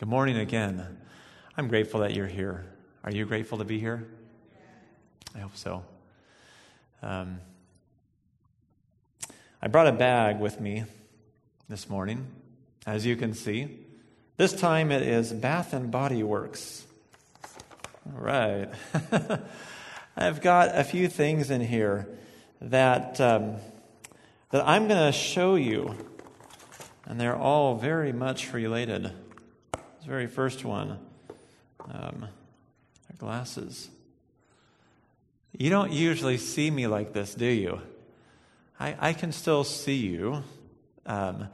Good morning again. I'm grateful that you're here. Are you grateful to be here? I hope so. Um, I brought a bag with me this morning, as you can see. This time it is Bath and Body Works. All right. I've got a few things in here that, um, that I'm going to show you, and they're all very much related. Very first one um, glasses. You don't usually see me like this, do you? I, I can still see you. Um,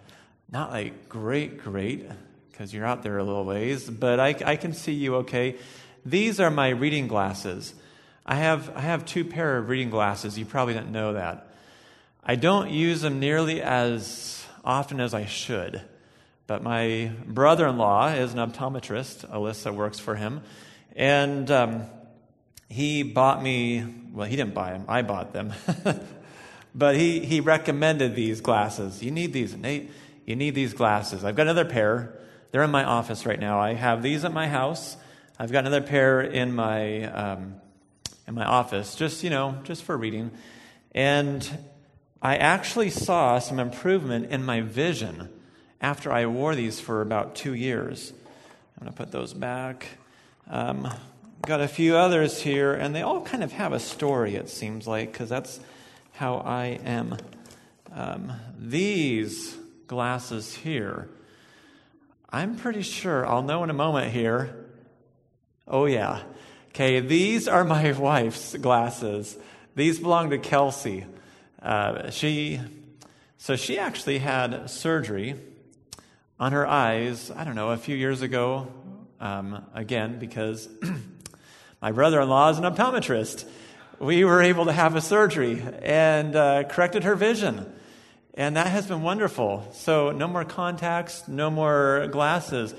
not like great, great, because you're out there a little ways, but I, I can see you okay. These are my reading glasses. I have, I have two pair of reading glasses. You probably didn't know that. I don't use them nearly as often as I should. But my brother in law is an optometrist. Alyssa works for him. And um, he bought me, well, he didn't buy them, I bought them. but he, he recommended these glasses. You need these, Nate. You need these glasses. I've got another pair. They're in my office right now. I have these at my house. I've got another pair in my, um, in my office, just, you know, just for reading. And I actually saw some improvement in my vision after I wore these for about two years. I'm going to put those back. Um, got a few others here, and they all kind of have a story, it seems like, because that's how I am. Um, these glasses here, I'm pretty sure I'll know in a moment here. Oh, yeah. Okay, these are my wife's glasses. These belong to Kelsey. Uh, she, so she actually had surgery on her eyes, I don't know, a few years ago, um, again, because my brother in law is an optometrist. We were able to have a surgery and uh, corrected her vision. And that has been wonderful. So, no more contacts, no more glasses.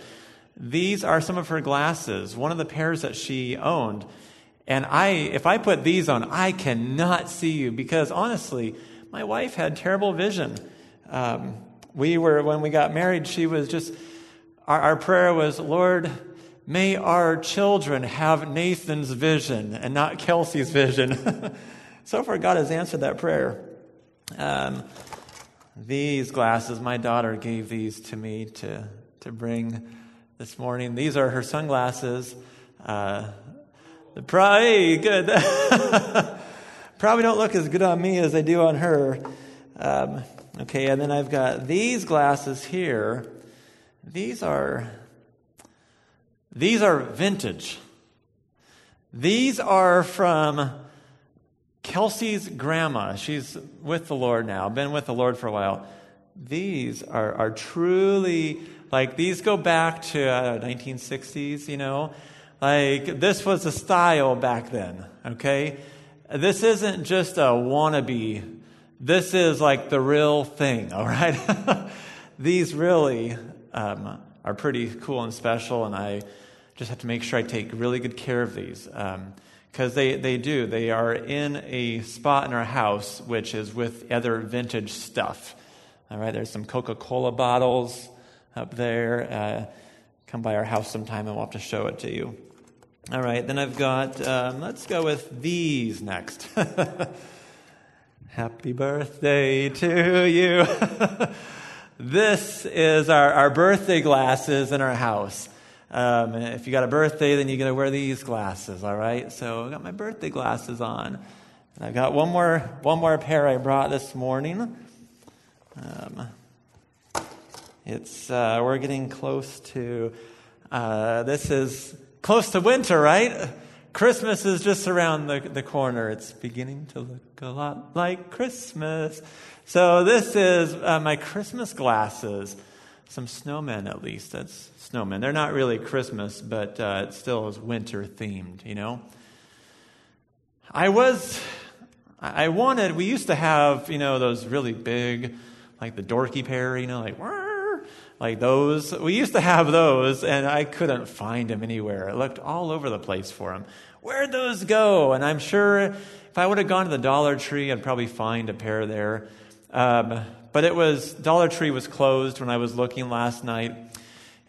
These are some of her glasses, one of the pairs that she owned. And I, if I put these on, I cannot see you because honestly, my wife had terrible vision. Um, we were, when we got married, she was just, our, our prayer was, Lord, may our children have Nathan's vision and not Kelsey's vision. so far, God has answered that prayer. Um, these glasses, my daughter gave these to me to, to bring this morning. These are her sunglasses. Uh, the probably good. probably don't look as good on me as they do on her. Um, Okay, and then I've got these glasses here. These are these are vintage. These are from Kelsey's grandma. She's with the Lord now, been with the Lord for a while. These are, are truly, like, these go back to uh, 1960s, you know? Like, this was a style back then, okay? This isn't just a wannabe this is like the real thing, all right? These really um, are pretty cool and special, and I just have to make sure I take really good care of these. Because um, they, they do. They are in a spot in our house which is with other vintage stuff. All right, there's some Coca Cola bottles up there. Uh, come by our house sometime and we'll have to show it to you. All right, then I've got, um, let's go with these next. Happy birthday to you. this is our, our birthday glasses in our house. Um, if you got a birthday, then you got to wear these glasses, all right? So I got my birthday glasses on. And I've got one more, one more pair I brought this morning. Um, it's, uh, we're getting close to, uh, this is close to winter, right? Christmas is just around the, the corner. It's beginning to look a lot like Christmas. So, this is uh, my Christmas glasses. Some snowmen, at least. That's snowmen. They're not really Christmas, but uh, it still is winter themed, you know? I was, I wanted, we used to have, you know, those really big, like the dorky pair, you know, like, like those. We used to have those, and I couldn't find them anywhere. I looked all over the place for them. Where'd those go? And I'm sure if I would have gone to the Dollar Tree, I'd probably find a pair there. Um, but it was, Dollar Tree was closed when I was looking last night.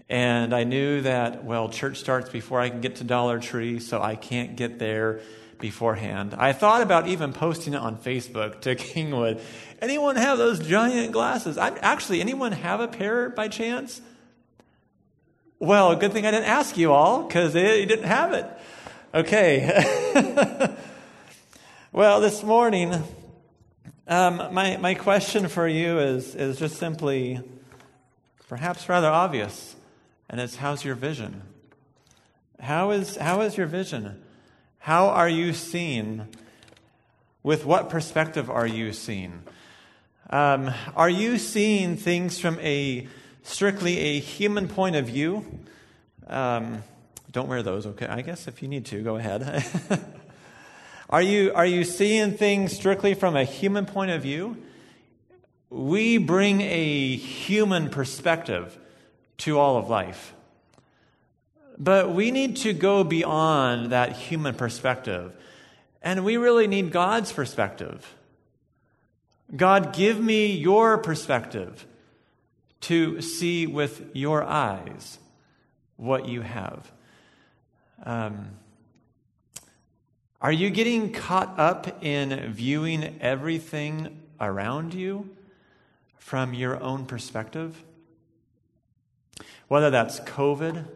And I knew that, well, church starts before I can get to Dollar Tree, so I can't get there beforehand. I thought about even posting it on Facebook to Kingwood. Anyone have those giant glasses? I, actually, anyone have a pair by chance? Well, good thing I didn't ask you all because you didn't have it. Okay. well, this morning, um, my, my question for you is, is just simply perhaps rather obvious, and it's how's your vision? How is, how is your vision? How are you seen? With what perspective are you seen? Um, are you seeing things from a strictly a human point of view? Um, don't wear those, okay? I guess if you need to, go ahead. are, you, are you seeing things strictly from a human point of view? We bring a human perspective to all of life. But we need to go beyond that human perspective. And we really need God's perspective. God, give me your perspective to see with your eyes what you have. Um, are you getting caught up in viewing everything around you from your own perspective? Whether that's COVID,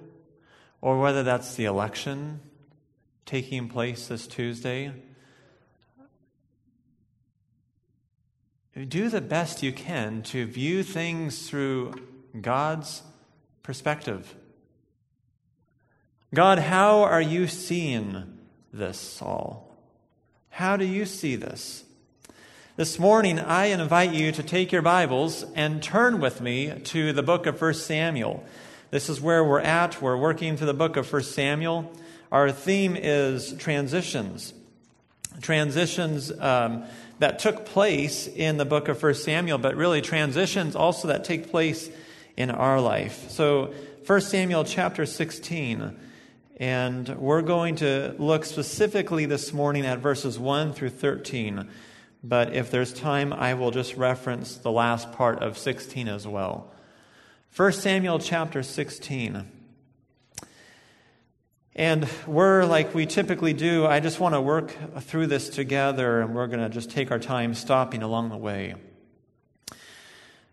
or whether that's the election taking place this Tuesday, do the best you can to view things through God's perspective. God, how are you seeing this, Saul? How do you see this? This morning, I invite you to take your Bibles and turn with me to the book of 1 Samuel. This is where we're at. We're working through the book of 1 Samuel. Our theme is transitions. Transitions um, that took place in the book of 1 Samuel, but really transitions also that take place in our life. So, 1 Samuel chapter 16. And we're going to look specifically this morning at verses 1 through 13. But if there's time, I will just reference the last part of 16 as well. 1 Samuel chapter 16. And we're like we typically do. I just want to work through this together, and we're going to just take our time stopping along the way.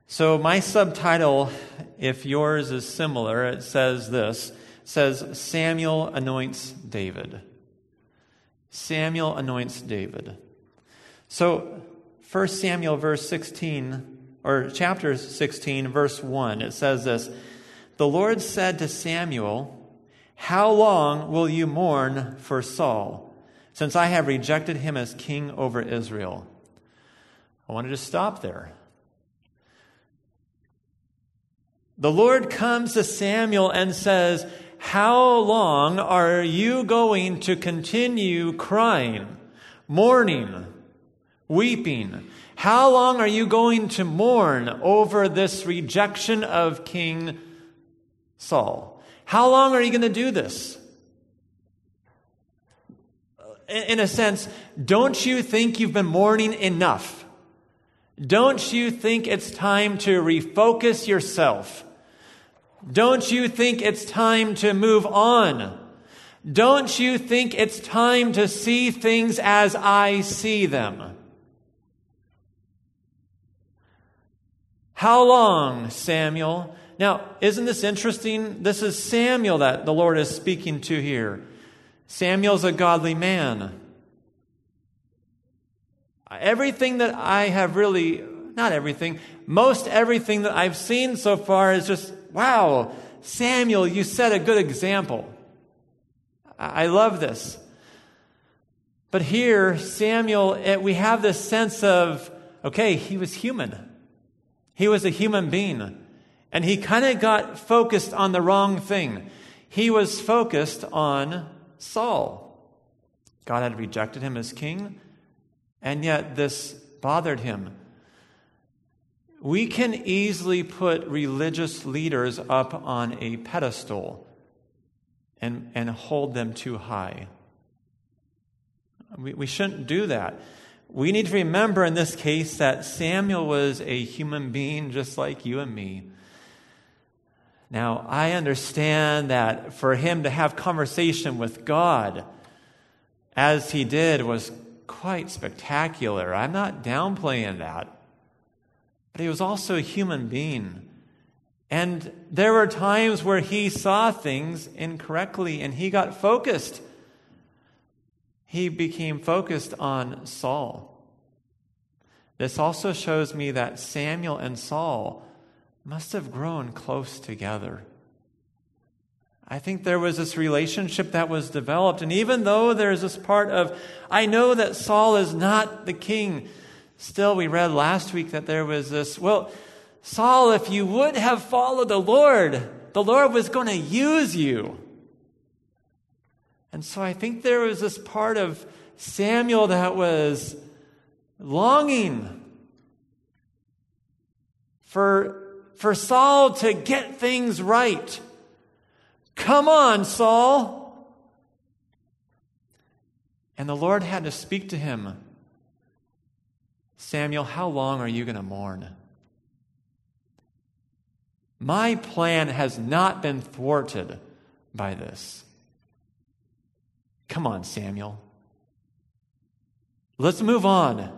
So, my subtitle, if yours is similar, it says this says, Samuel anoints David. Samuel anoints David. So, 1 Samuel, verse 16 or chapter 16, verse 1, it says this The Lord said to Samuel, How long will you mourn for Saul, since I have rejected him as king over Israel? I wanted to stop there. The Lord comes to Samuel and says, How long are you going to continue crying, mourning, weeping? How long are you going to mourn over this rejection of King Saul? How long are you going to do this? In a sense, don't you think you've been mourning enough? Don't you think it's time to refocus yourself? Don't you think it's time to move on? Don't you think it's time to see things as I see them? How long, Samuel? Now, isn't this interesting? This is Samuel that the Lord is speaking to here. Samuel's a godly man. Everything that I have really, not everything, most everything that I've seen so far is just, wow, Samuel, you set a good example. I love this. But here, Samuel, eh, we have this sense of, okay, he was human. He was a human being. And he kind of got focused on the wrong thing. He was focused on Saul. God had rejected him as king, and yet this bothered him. We can easily put religious leaders up on a pedestal and, and hold them too high. We, we shouldn't do that. We need to remember in this case that Samuel was a human being just like you and me. Now, I understand that for him to have conversation with God as he did was quite spectacular. I'm not downplaying that. But he was also a human being. And there were times where he saw things incorrectly and he got focused. He became focused on Saul. This also shows me that Samuel and Saul must have grown close together. I think there was this relationship that was developed. And even though there's this part of, I know that Saul is not the king, still, we read last week that there was this, well, Saul, if you would have followed the Lord, the Lord was going to use you. And so I think there was this part of Samuel that was longing for, for Saul to get things right. Come on, Saul. And the Lord had to speak to him Samuel, how long are you going to mourn? My plan has not been thwarted by this. Come on, Samuel. Let's move on.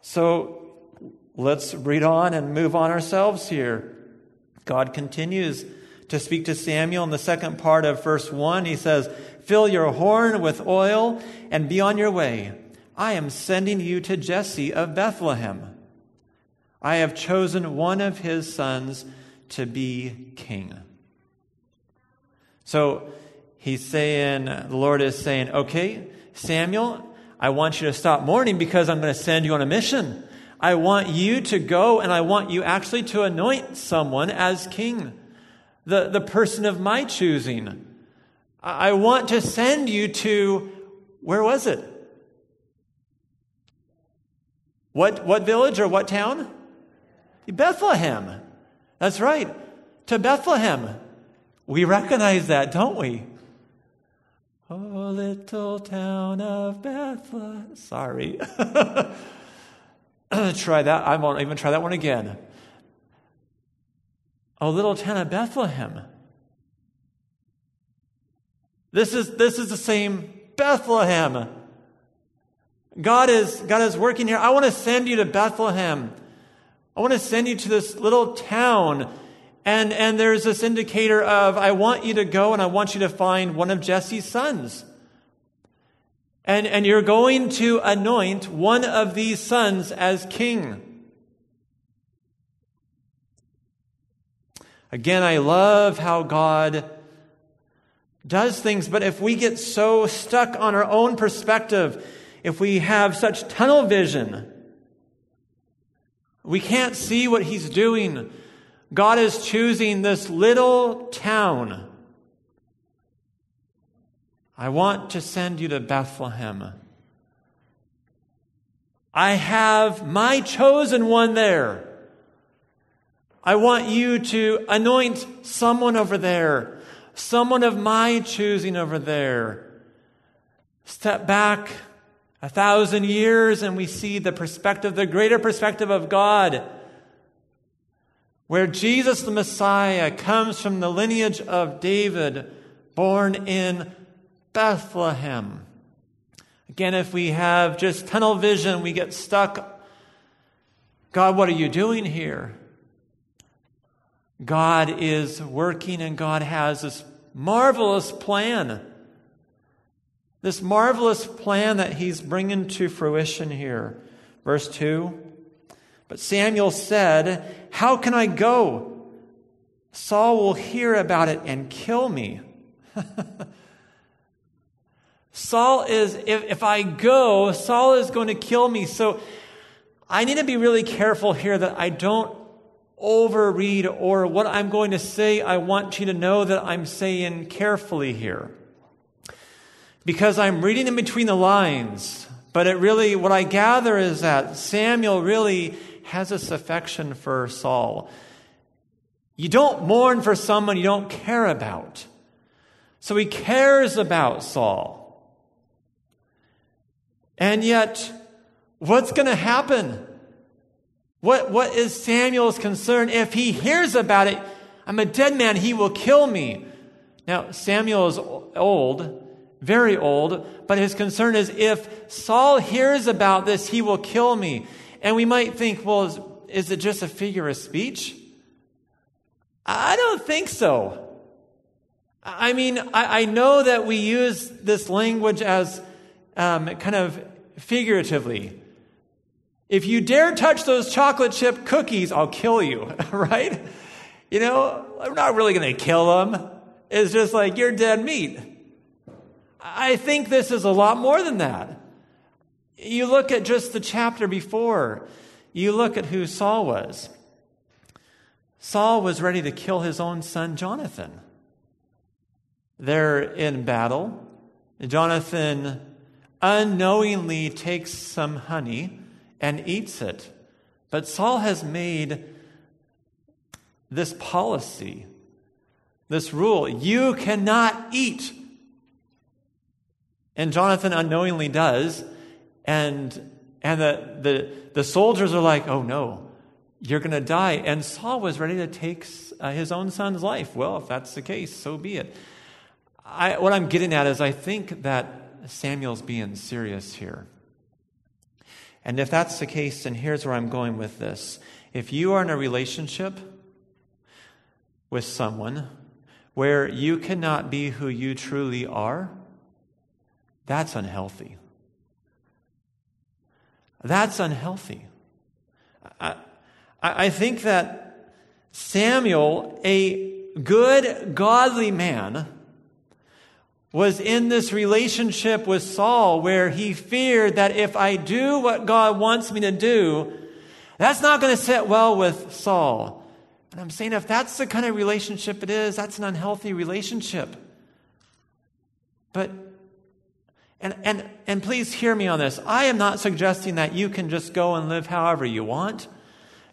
So let's read on and move on ourselves here. God continues to speak to Samuel in the second part of verse 1. He says, Fill your horn with oil and be on your way. I am sending you to Jesse of Bethlehem. I have chosen one of his sons to be king. So he's saying, the Lord is saying, okay, Samuel, I want you to stop mourning because I'm going to send you on a mission. I want you to go and I want you actually to anoint someone as king, the, the person of my choosing. I want to send you to, where was it? What, what village or what town? Bethlehem. That's right. To Bethlehem. We recognize that, don't we? Oh, little town of Bethlehem. Sorry. try that. I won't even try that one again. Oh, little town of Bethlehem. This is, this is the same Bethlehem. God is, God is working here. I want to send you to Bethlehem. I want to send you to this little town. And, and there's this indicator of, I want you to go and I want you to find one of Jesse's sons. And, and you're going to anoint one of these sons as king. Again, I love how God does things, but if we get so stuck on our own perspective, if we have such tunnel vision, we can't see what He's doing. God is choosing this little town. I want to send you to Bethlehem. I have my chosen one there. I want you to anoint someone over there, someone of my choosing over there. Step back a thousand years and we see the perspective, the greater perspective of God, where Jesus the Messiah comes from the lineage of David, born in Bethlehem. Again, if we have just tunnel vision, we get stuck. God, what are you doing here? God is working and God has this marvelous plan this marvelous plan that he's bringing to fruition here. Verse 2 But Samuel said, How can I go? Saul will hear about it and kill me. Saul is, if, if I go, Saul is going to kill me. So I need to be really careful here that I don't overread or what I'm going to say, I want you to know that I'm saying carefully here because I'm reading in between the lines. But it really, what I gather is that Samuel really has this affection for Saul. You don't mourn for someone you don't care about. So he cares about Saul. And yet, what's going to happen? What, what is Samuel's concern if he hears about it? I'm a dead man. He will kill me. Now, Samuel is old, very old, but his concern is if Saul hears about this, he will kill me. And we might think, well, is, is it just a figure of speech? I don't think so. I mean, I, I know that we use this language as um, kind of figuratively. If you dare touch those chocolate chip cookies, I'll kill you, right? You know, I'm not really going to kill them. It's just like, you're dead meat. I think this is a lot more than that. You look at just the chapter before, you look at who Saul was. Saul was ready to kill his own son, Jonathan. They're in battle. Jonathan unknowingly takes some honey and eats it. But Saul has made this policy, this rule you cannot eat. And Jonathan unknowingly does. And, and the, the, the soldiers are like, oh no, you're going to die. And Saul was ready to take uh, his own son's life. Well, if that's the case, so be it. I, what I'm getting at is I think that Samuel's being serious here. And if that's the case, then here's where I'm going with this. If you are in a relationship with someone where you cannot be who you truly are, that's unhealthy. That's unhealthy. I, I think that Samuel, a good, godly man, was in this relationship with Saul where he feared that if I do what God wants me to do, that's not going to sit well with Saul. And I'm saying if that's the kind of relationship it is, that's an unhealthy relationship. But and, and, and please hear me on this. I am not suggesting that you can just go and live however you want.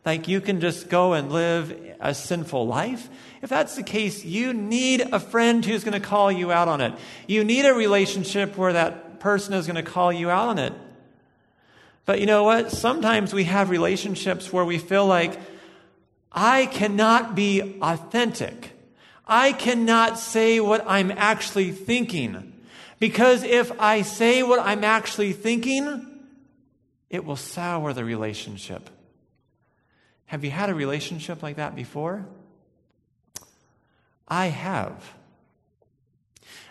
Like you can just go and live a sinful life. If that's the case, you need a friend who's going to call you out on it. You need a relationship where that person is going to call you out on it. But you know what? Sometimes we have relationships where we feel like, I cannot be authentic. I cannot say what I'm actually thinking. Because if I say what I'm actually thinking, it will sour the relationship. Have you had a relationship like that before? I have.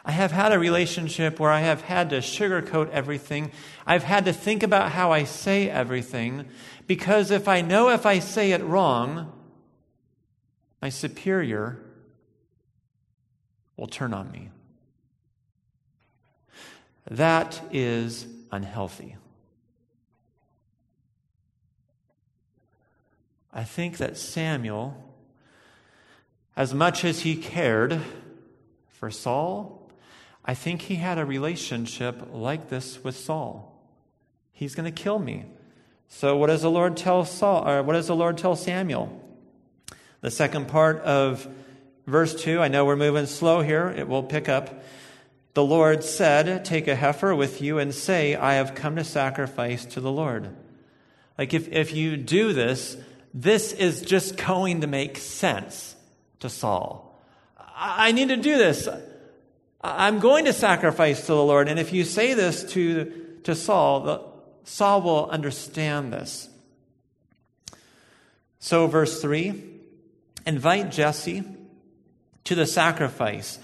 I have had a relationship where I have had to sugarcoat everything. I've had to think about how I say everything because if I know if I say it wrong, my superior will turn on me. That is unhealthy. I think that Samuel, as much as he cared for Saul, I think he had a relationship like this with Saul. He's going to kill me. So what does the Lord tell Saul or what does the Lord tell Samuel? The second part of verse 2, I know we're moving slow here, it will pick up. The Lord said, Take a heifer with you and say, I have come to sacrifice to the Lord. Like if, if you do this, this is just going to make sense to Saul. I need to do this. I'm going to sacrifice to the Lord. And if you say this to, to Saul, the, Saul will understand this. So, verse 3 invite Jesse to the sacrifice,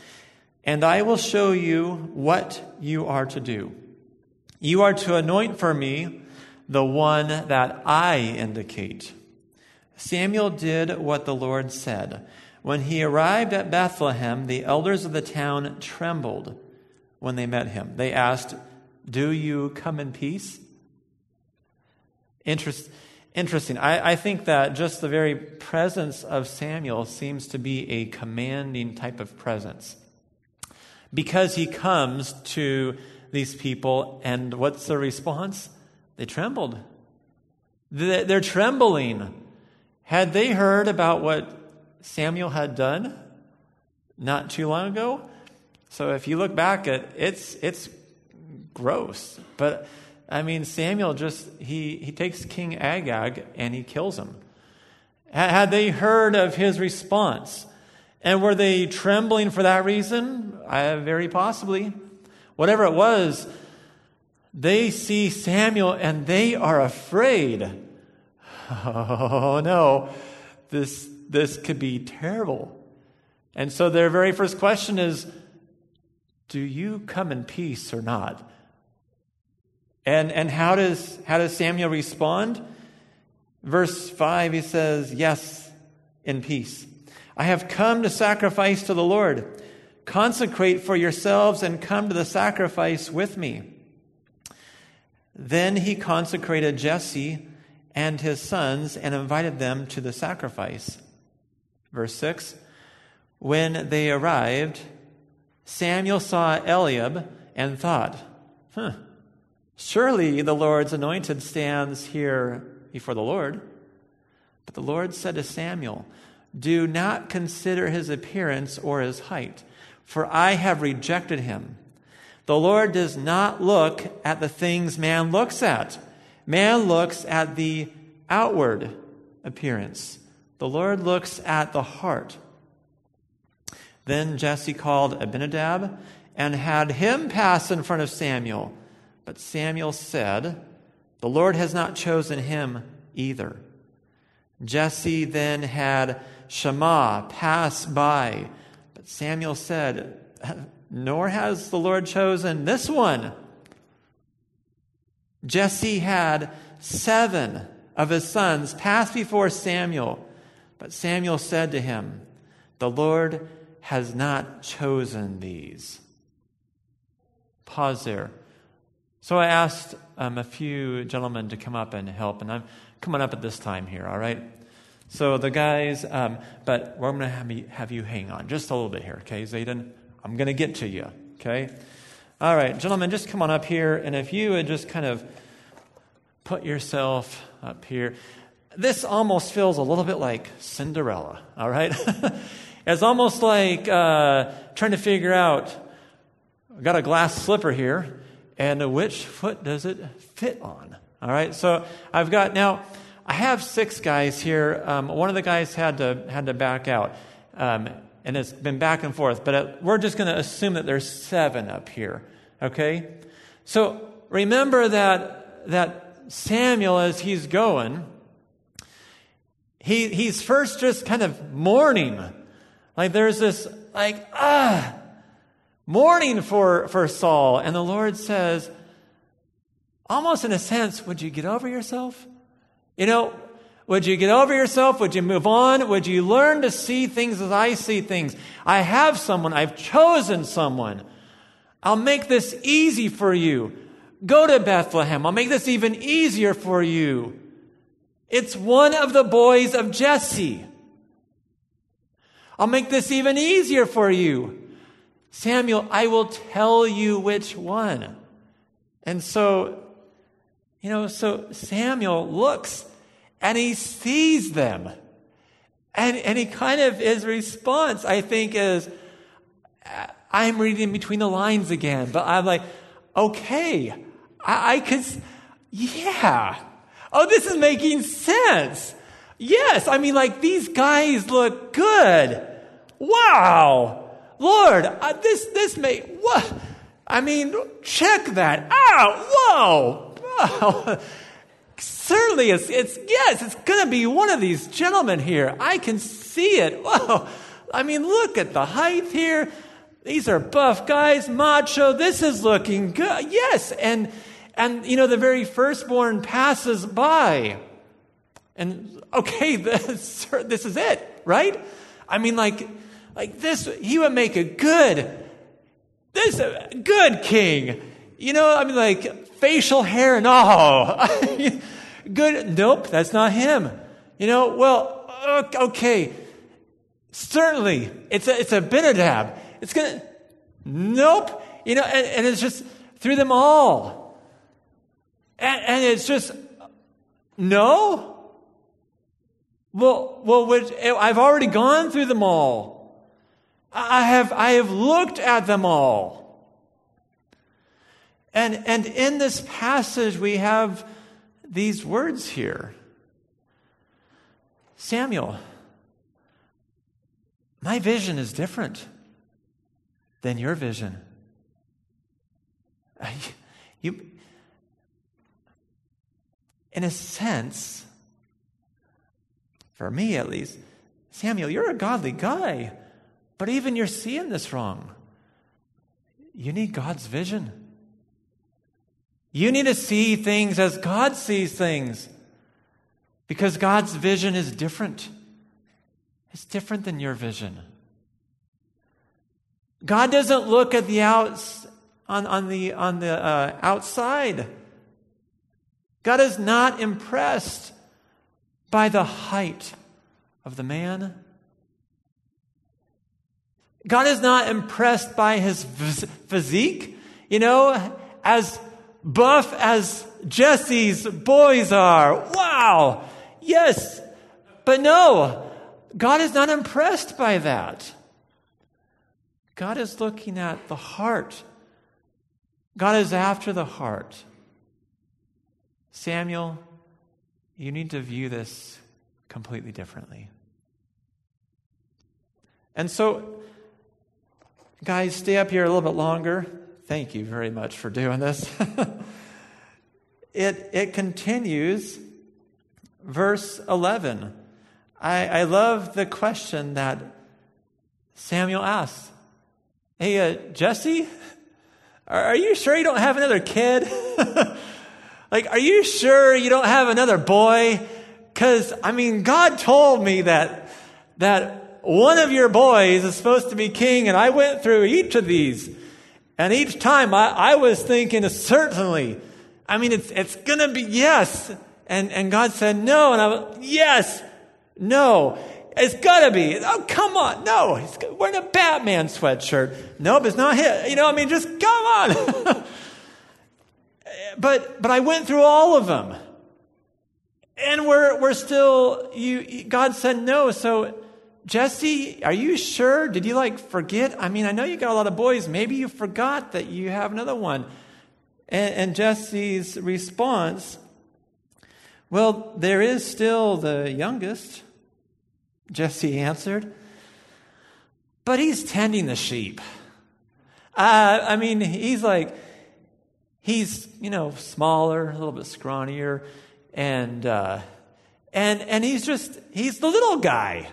and I will show you what you are to do. You are to anoint for me the one that I indicate. Samuel did what the Lord said. When he arrived at Bethlehem, the elders of the town trembled when they met him. They asked, Do you come in peace? Interest, interesting. I, I think that just the very presence of Samuel seems to be a commanding type of presence. Because he comes to these people, and what's the response? They trembled. They're trembling. Had they heard about what Samuel had done not too long ago? So if you look back at it's it's gross. But I mean Samuel just he he takes King Agag and he kills him. Had they heard of his response? And were they trembling for that reason? I, very possibly. Whatever it was, they see Samuel and they are afraid. Oh no, this, this could be terrible. And so their very first question is Do you come in peace or not? And, and how, does, how does Samuel respond? Verse 5, he says, Yes, in peace. I have come to sacrifice to the Lord. Consecrate for yourselves and come to the sacrifice with me. Then he consecrated Jesse and his sons and invited them to the sacrifice. Verse 6 When they arrived, Samuel saw Eliab and thought, huh, surely the Lord's anointed stands here before the Lord. But the Lord said to Samuel, Do not consider his appearance or his height, for I have rejected him. The Lord does not look at the things man looks at. Man looks at the outward appearance. The Lord looks at the heart. Then Jesse called Abinadab and had him pass in front of Samuel. But Samuel said, The Lord has not chosen him either. Jesse then had Shammah pass by. But Samuel said, Nor has the Lord chosen this one. Jesse had seven of his sons pass before Samuel. But Samuel said to him, The Lord has not chosen these. Pause there. So I asked um, a few gentlemen to come up and help, and I'm coming up at this time here, all right? So the guys, um, but we're going to have, have you hang on just a little bit here, okay, Zayden? I'm going to get to you, okay? All right, gentlemen, just come on up here, and if you would just kind of put yourself up here. This almost feels a little bit like Cinderella, all right? it's almost like uh, trying to figure out I've got a glass slipper here, and which foot does it fit on? All right, so I've got now, I have six guys here. Um, one of the guys had to, had to back out, um, and it's been back and forth, but uh, we're just going to assume that there's seven up here, okay? So remember that, that Samuel, as he's going, he, he's first just kind of mourning. Like there's this, like, ah, mourning for, for Saul. And the Lord says, almost in a sense, would you get over yourself? You know, would you get over yourself? Would you move on? Would you learn to see things as I see things? I have someone. I've chosen someone. I'll make this easy for you. Go to Bethlehem. I'll make this even easier for you. It's one of the boys of Jesse. I'll make this even easier for you. Samuel, I will tell you which one. And so, you know, so Samuel looks and he sees them. And, and he kind of, his response, I think, is, I'm reading between the lines again, but I'm like, okay, I, I could, yeah. Oh, this is making sense. Yes, I mean, like, these guys look good. Wow. Lord, uh, this, this may, what? I mean, check that out. Whoa. Wow. Certainly, it's, it's, yes, it's going to be one of these gentlemen here. I can see it. Whoa. I mean, look at the height here. These are buff guys, macho. This is looking good. Yes. And, and, you know, the very firstborn passes by. And, okay, this, this is it, right? I mean, like, like this, he would make a good, this, good king. You know, I mean, like, facial hair and all. good, nope, that's not him. You know, well, okay, certainly, it's a, it's Abinadab. It's gonna, nope. You know, and, and it's just through them all. And, and it's just, no? Well, well, which, I've already gone through them all. I have, I have looked at them all. And, and in this passage, we have these words here Samuel, my vision is different than your vision. You, in a sense, for me at least, Samuel, you're a godly guy, but even you're seeing this wrong. You need God's vision. You need to see things as God sees things because God's vision is different. It's different than your vision. God doesn't look at the outs on, on the, on the uh, outside. God is not impressed by the height of the man. God is not impressed by his physique. You know, as buff as Jesse's boys are. Wow! Yes! But no, God is not impressed by that. God is looking at the heart. God is after the heart. Samuel, you need to view this completely differently. And so, guys, stay up here a little bit longer. Thank you very much for doing this. it, it continues, verse 11. I, I love the question that Samuel asks Hey, uh, Jesse, are, are you sure you don't have another kid? like, are you sure you don't have another boy? Because, I mean, God told me that, that one of your boys is supposed to be king, and I went through each of these. And each time I, I was thinking, certainly. I mean, it's, it's going to be yes. And, and God said, no. And I was, yes, no. It's got to be. Oh, come on. No, he's wearing a Batman sweatshirt. Nope, it's not him. You know, I mean, just come on. but, but I went through all of them. And we're, we're still, you, God said no. So Jesse, are you sure? Did you like forget? I mean, I know you got a lot of boys. Maybe you forgot that you have another one. And, and Jesse's response, well, there is still the youngest. Jesse answered, but he's tending the sheep. Uh, I mean, he's like, he's, you know, smaller, a little bit scrawnier, and, uh, and, and he's just, he's the little guy.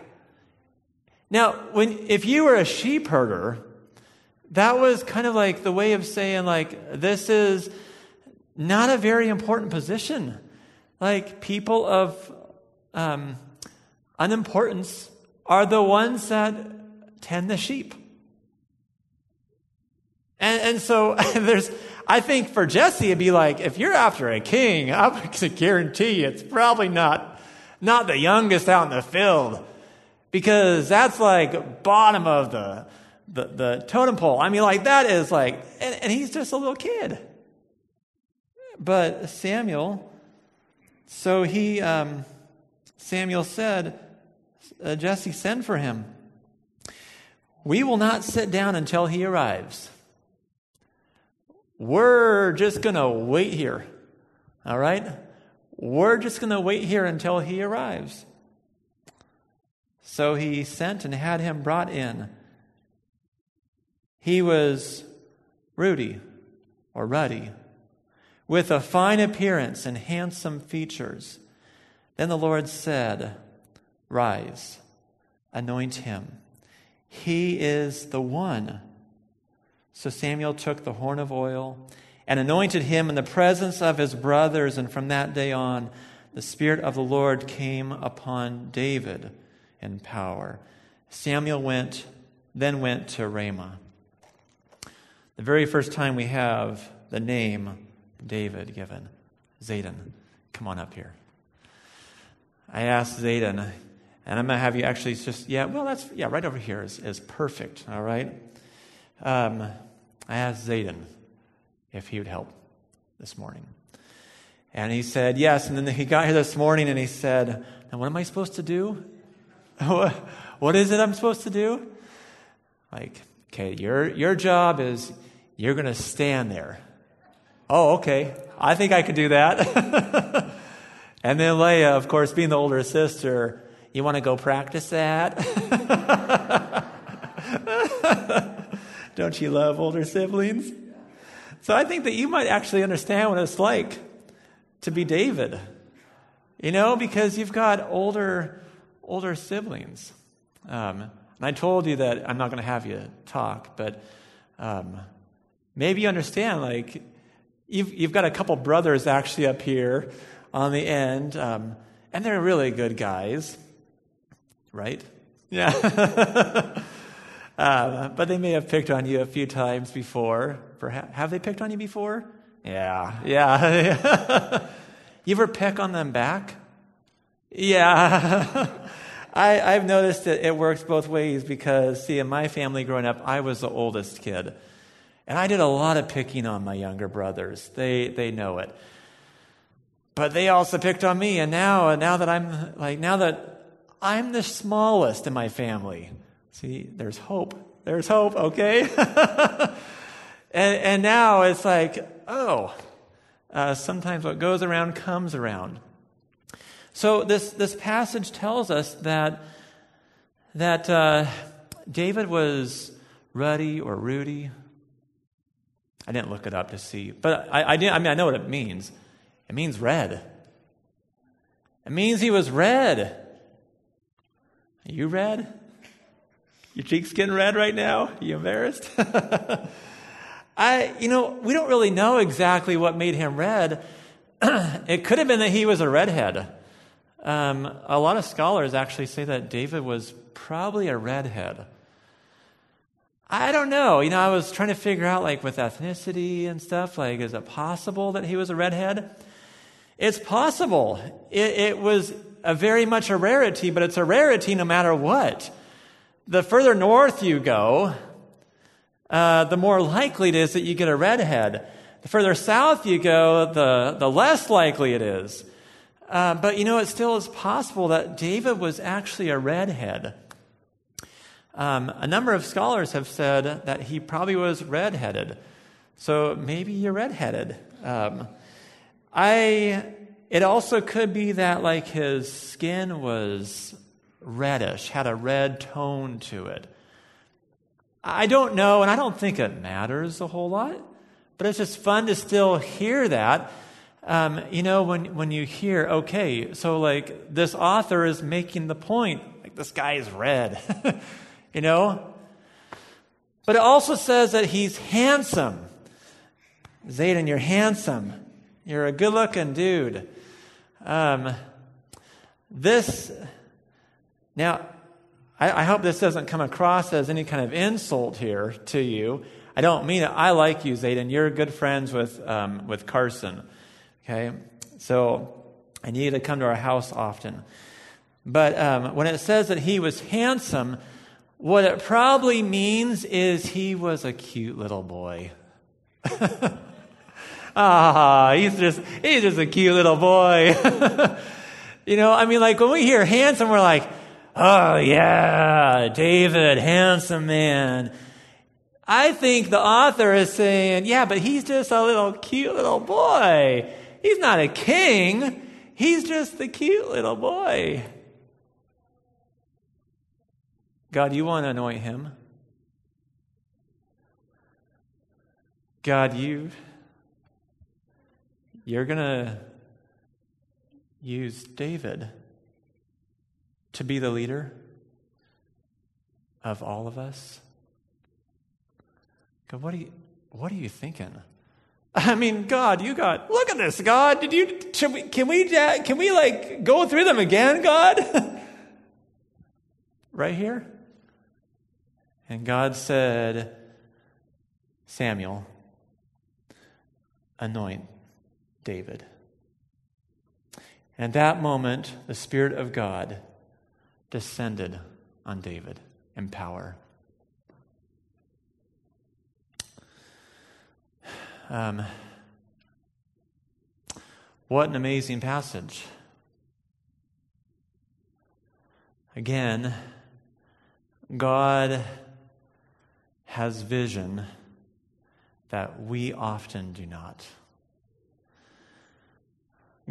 Now, when, if you were a sheep herder, that was kind of like the way of saying, like, this is not a very important position. Like, people of um, unimportance are the ones that tend the sheep. And, and so there's, I think for Jesse, it'd be like, if you're after a king, I can guarantee you it's probably not, not the youngest out in the field because that's like bottom of the, the, the totem pole. I mean, like that is like, and, and he's just a little kid. But Samuel, so he, um, Samuel said, uh, Jesse, send for him. We will not sit down until he arrives. We're just going to wait here. All right? We're just going to wait here until he arrives. So he sent and had him brought in. He was ruddy or ruddy, with a fine appearance and handsome features. Then the Lord said, Rise, anoint him. He is the one. So Samuel took the horn of oil and anointed him in the presence of his brothers, and from that day on, the Spirit of the Lord came upon David and power. Samuel went, then went to Ramah. The very first time we have the name David given, Zayden. Come on up here. I asked Zayden, and I'm going to have you actually just, yeah, well, that's, yeah, right over here is, is perfect, all right? Um, I asked Zayden if he would help this morning. And he said, yes. And then he got here this morning and he said, now what am I supposed to do? what is it I'm supposed to do? Like, okay, your, your job is you're going to stand there. Oh, okay. I think I could do that. and then Leah, of course, being the older sister, you want to go practice that? Don't you love older siblings? So I think that you might actually understand what it's like to be David. You know, because you've got older older siblings. Um, and I told you that I'm not going to have you talk, but um, maybe you understand. Like, you've you've got a couple brothers actually up here on the end, um, and they're really good guys, right? Yeah. um, but they may have picked on you a few times before. Perhaps have they picked on you before? Yeah, yeah. you ever pick on them back? Yeah. I, I've noticed that it works both ways because, see, in my family growing up, I was the oldest kid. And I did a lot of picking on my younger brothers. They, they know it. But they also picked on me. And now, now that I'm like, now that I'm the smallest in my family, see, there's hope. There's hope, okay? and, and now it's like, oh, uh, sometimes what goes around comes around. So this, this passage tells us that, that uh, David was ruddy or Rudy. I didn't look it up to see, but I, I, did, I mean, I know what it means. It means red. It means he was red. Are you red? Your cheeks getting red right now? Are you embarrassed? I, you know, we don't really know exactly what made him red. it could have been that he was a redhead. Um, a lot of scholars actually say that David was probably a redhead. I don't know. You know, I was trying to figure out, like, with ethnicity and stuff, like, is it possible that he was a redhead? It's possible. It, it was a very much a rarity, but it's a rarity no matter what. The further north you go, uh, the more likely it is that you get a redhead. The further south you go, the, the less likely it is. Uh, but you know, it still is possible that David was actually a redhead. Um, a number of scholars have said that he probably was redheaded. So maybe you're redheaded. Um, I. It also could be that like his skin was reddish, had a red tone to it. I don't know, and I don't think it matters a whole lot, but it's just fun to still hear that um, you know, when, when you hear, okay, so like this author is making the point, like this guy is red, you know? But it also says that he's handsome. Zayden, you're handsome. You're a good looking dude. Um, this, now, I, I hope this doesn't come across as any kind of insult here to you. I don't mean it. I like you, Zayden. You're good friends with, um, with Carson. Okay? So I need to come to our house often. But um, when it says that he was handsome, what it probably means is he was a cute little boy. ah, he's just he's just a cute little boy. you know, I mean, like when we hear handsome, we're like, oh yeah, David, handsome man. I think the author is saying, yeah, but he's just a little cute little boy. He's not a king, he's just the cute little boy. God, you want to anoint him. God, you you're going to use David to be the leader of all of us. God, what are you what are you thinking? I mean, God, you got, look at this, God. Did you, should we, can we, uh, can we like go through them again, God? right here. And God said, Samuel, anoint David. And at that moment, the Spirit of God descended on David in power. Um, what an amazing passage. Again, God has vision that we often do not.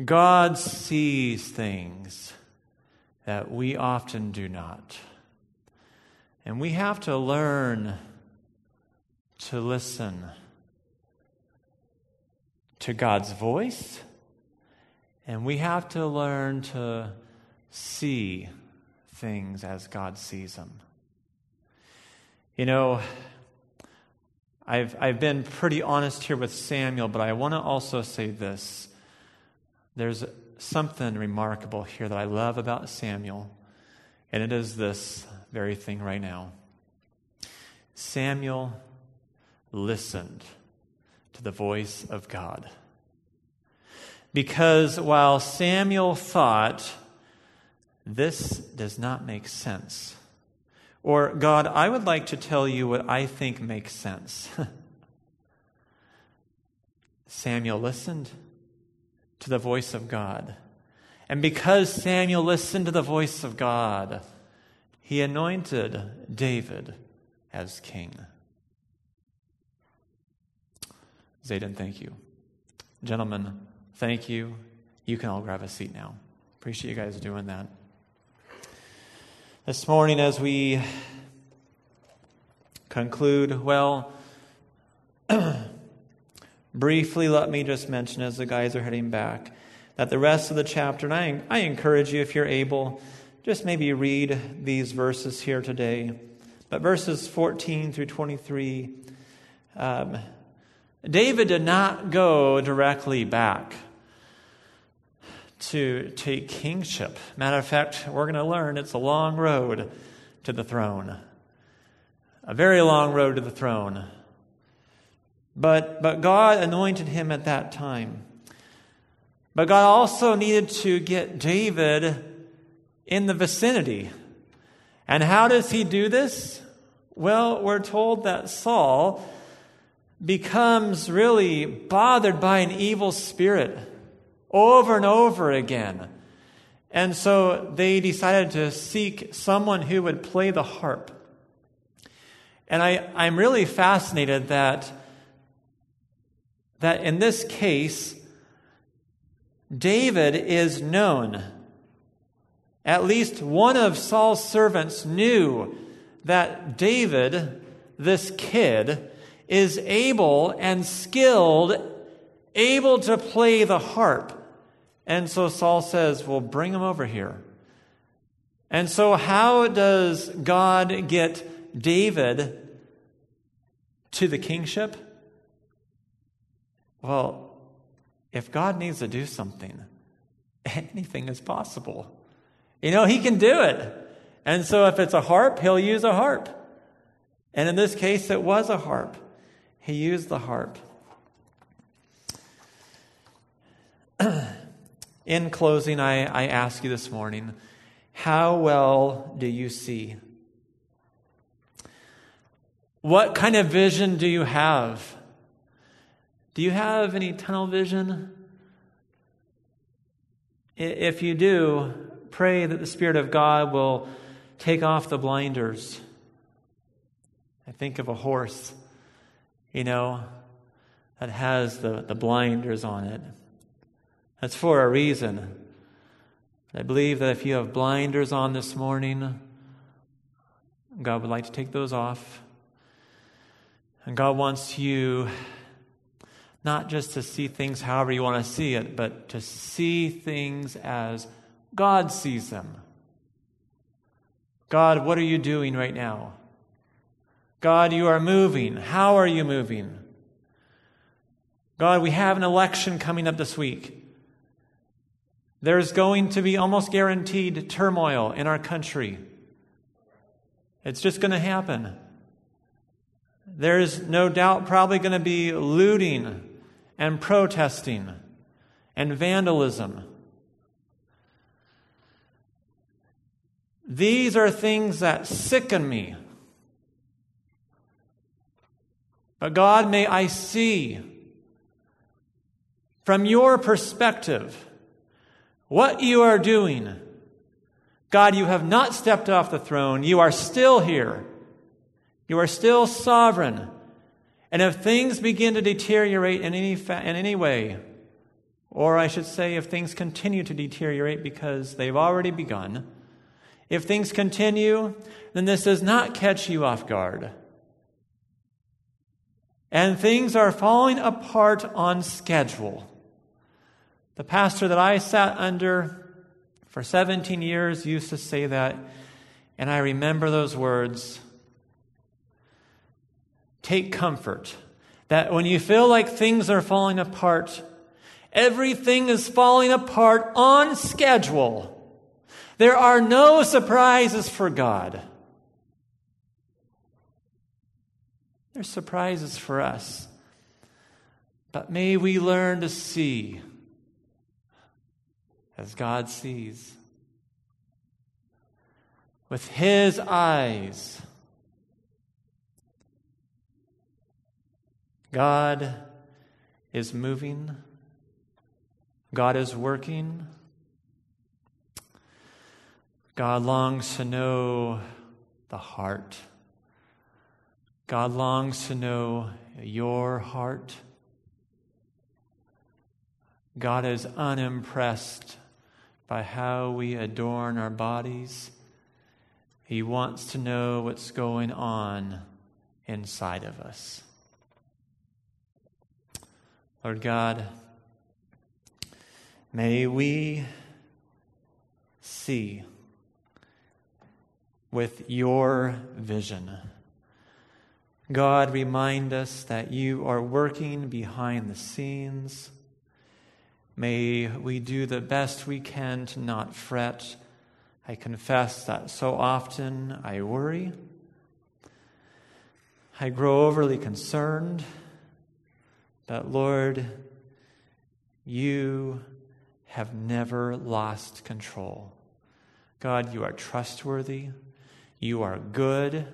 God sees things that we often do not. And we have to learn to listen to God's voice, and we have to learn to see things as God sees them. You know, I've, I've been pretty honest here with Samuel, but I want to also say this. There's something remarkable here that I love about Samuel, and it is this very thing right now. Samuel listened to the voice of God. Because while Samuel thought, this does not make sense, or God, I would like to tell you what I think makes sense. Samuel listened to the voice of God. And because Samuel listened to the voice of God, he anointed David as king. Zayden, thank you. Gentlemen, thank you. You can all grab a seat now. Appreciate you guys doing that. This morning, as we conclude, well, briefly let me just mention as the guys are heading back that the rest of the chapter, and I, I encourage you, if you're able, just maybe read these verses here today. But verses 14 through 23, um, David did not go directly back to take kingship. Matter of fact, we're going to learn it's a long road to the throne. A very long road to the throne. But, but God anointed him at that time. But God also needed to get David in the vicinity. And how does he do this? Well, we're told that Saul becomes really bothered by an evil spirit over and over again. And so they decided to seek someone who would play the harp. And I, I'm really fascinated that, that in this case, David is known. At least one of Saul's servants knew that David, this kid, is able and skilled, able to play the harp. And so Saul says, Well, bring him over here. And so, how does God get David to the kingship? Well, if God needs to do something, anything is possible. You know, He can do it. And so, if it's a harp, He'll use a harp. And in this case, it was a harp. He used the harp. In closing, I, I ask you this morning how well do you see? What kind of vision do you have? Do you have any tunnel vision? If you do, pray that the Spirit of God will take off the blinders. I think of a horse, you know, that has the, the blinders on it. That's for a reason. I believe that if you have blinders on this morning, God would like to take those off. And God wants you not just to see things however you want to see it, but to see things as God sees them. God, what are you doing right now? God, you are moving. How are you moving? God, we have an election coming up this week. There's going to be almost guaranteed turmoil in our country. It's just going to happen. There's no doubt probably going to be looting and protesting and vandalism. These are things that sicken me. But God, may I see from your perspective what you are doing. God, you have not stepped off the throne. You are still here. You are still sovereign. And if things begin to deteriorate in any, fa- in any way, or I should say, if things continue to deteriorate because they've already begun, if things continue, then this does not catch you off guard. And things are falling apart on schedule. The pastor that I sat under for 17 years used to say that, and I remember those words. Take comfort that when you feel like things are falling apart, everything is falling apart on schedule. There are no surprises for God. Surprises for us. But may we learn to see as God sees. With His eyes, God is moving, God is working. God longs to know the heart. God longs to know your heart. God is unimpressed by how we adorn our bodies. He wants to know what's going on inside of us. Lord God, may we see with your vision. God, remind us that you are working behind the scenes. May we do the best we can to not fret. I confess that so often I worry. I grow overly concerned. But Lord, you have never lost control. God, you are trustworthy. You are good.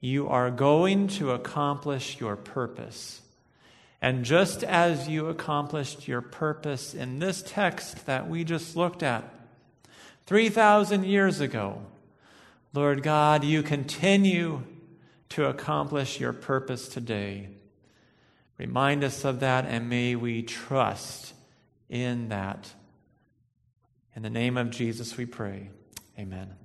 You are going to accomplish your purpose. And just as you accomplished your purpose in this text that we just looked at 3,000 years ago, Lord God, you continue to accomplish your purpose today. Remind us of that, and may we trust in that. In the name of Jesus, we pray. Amen.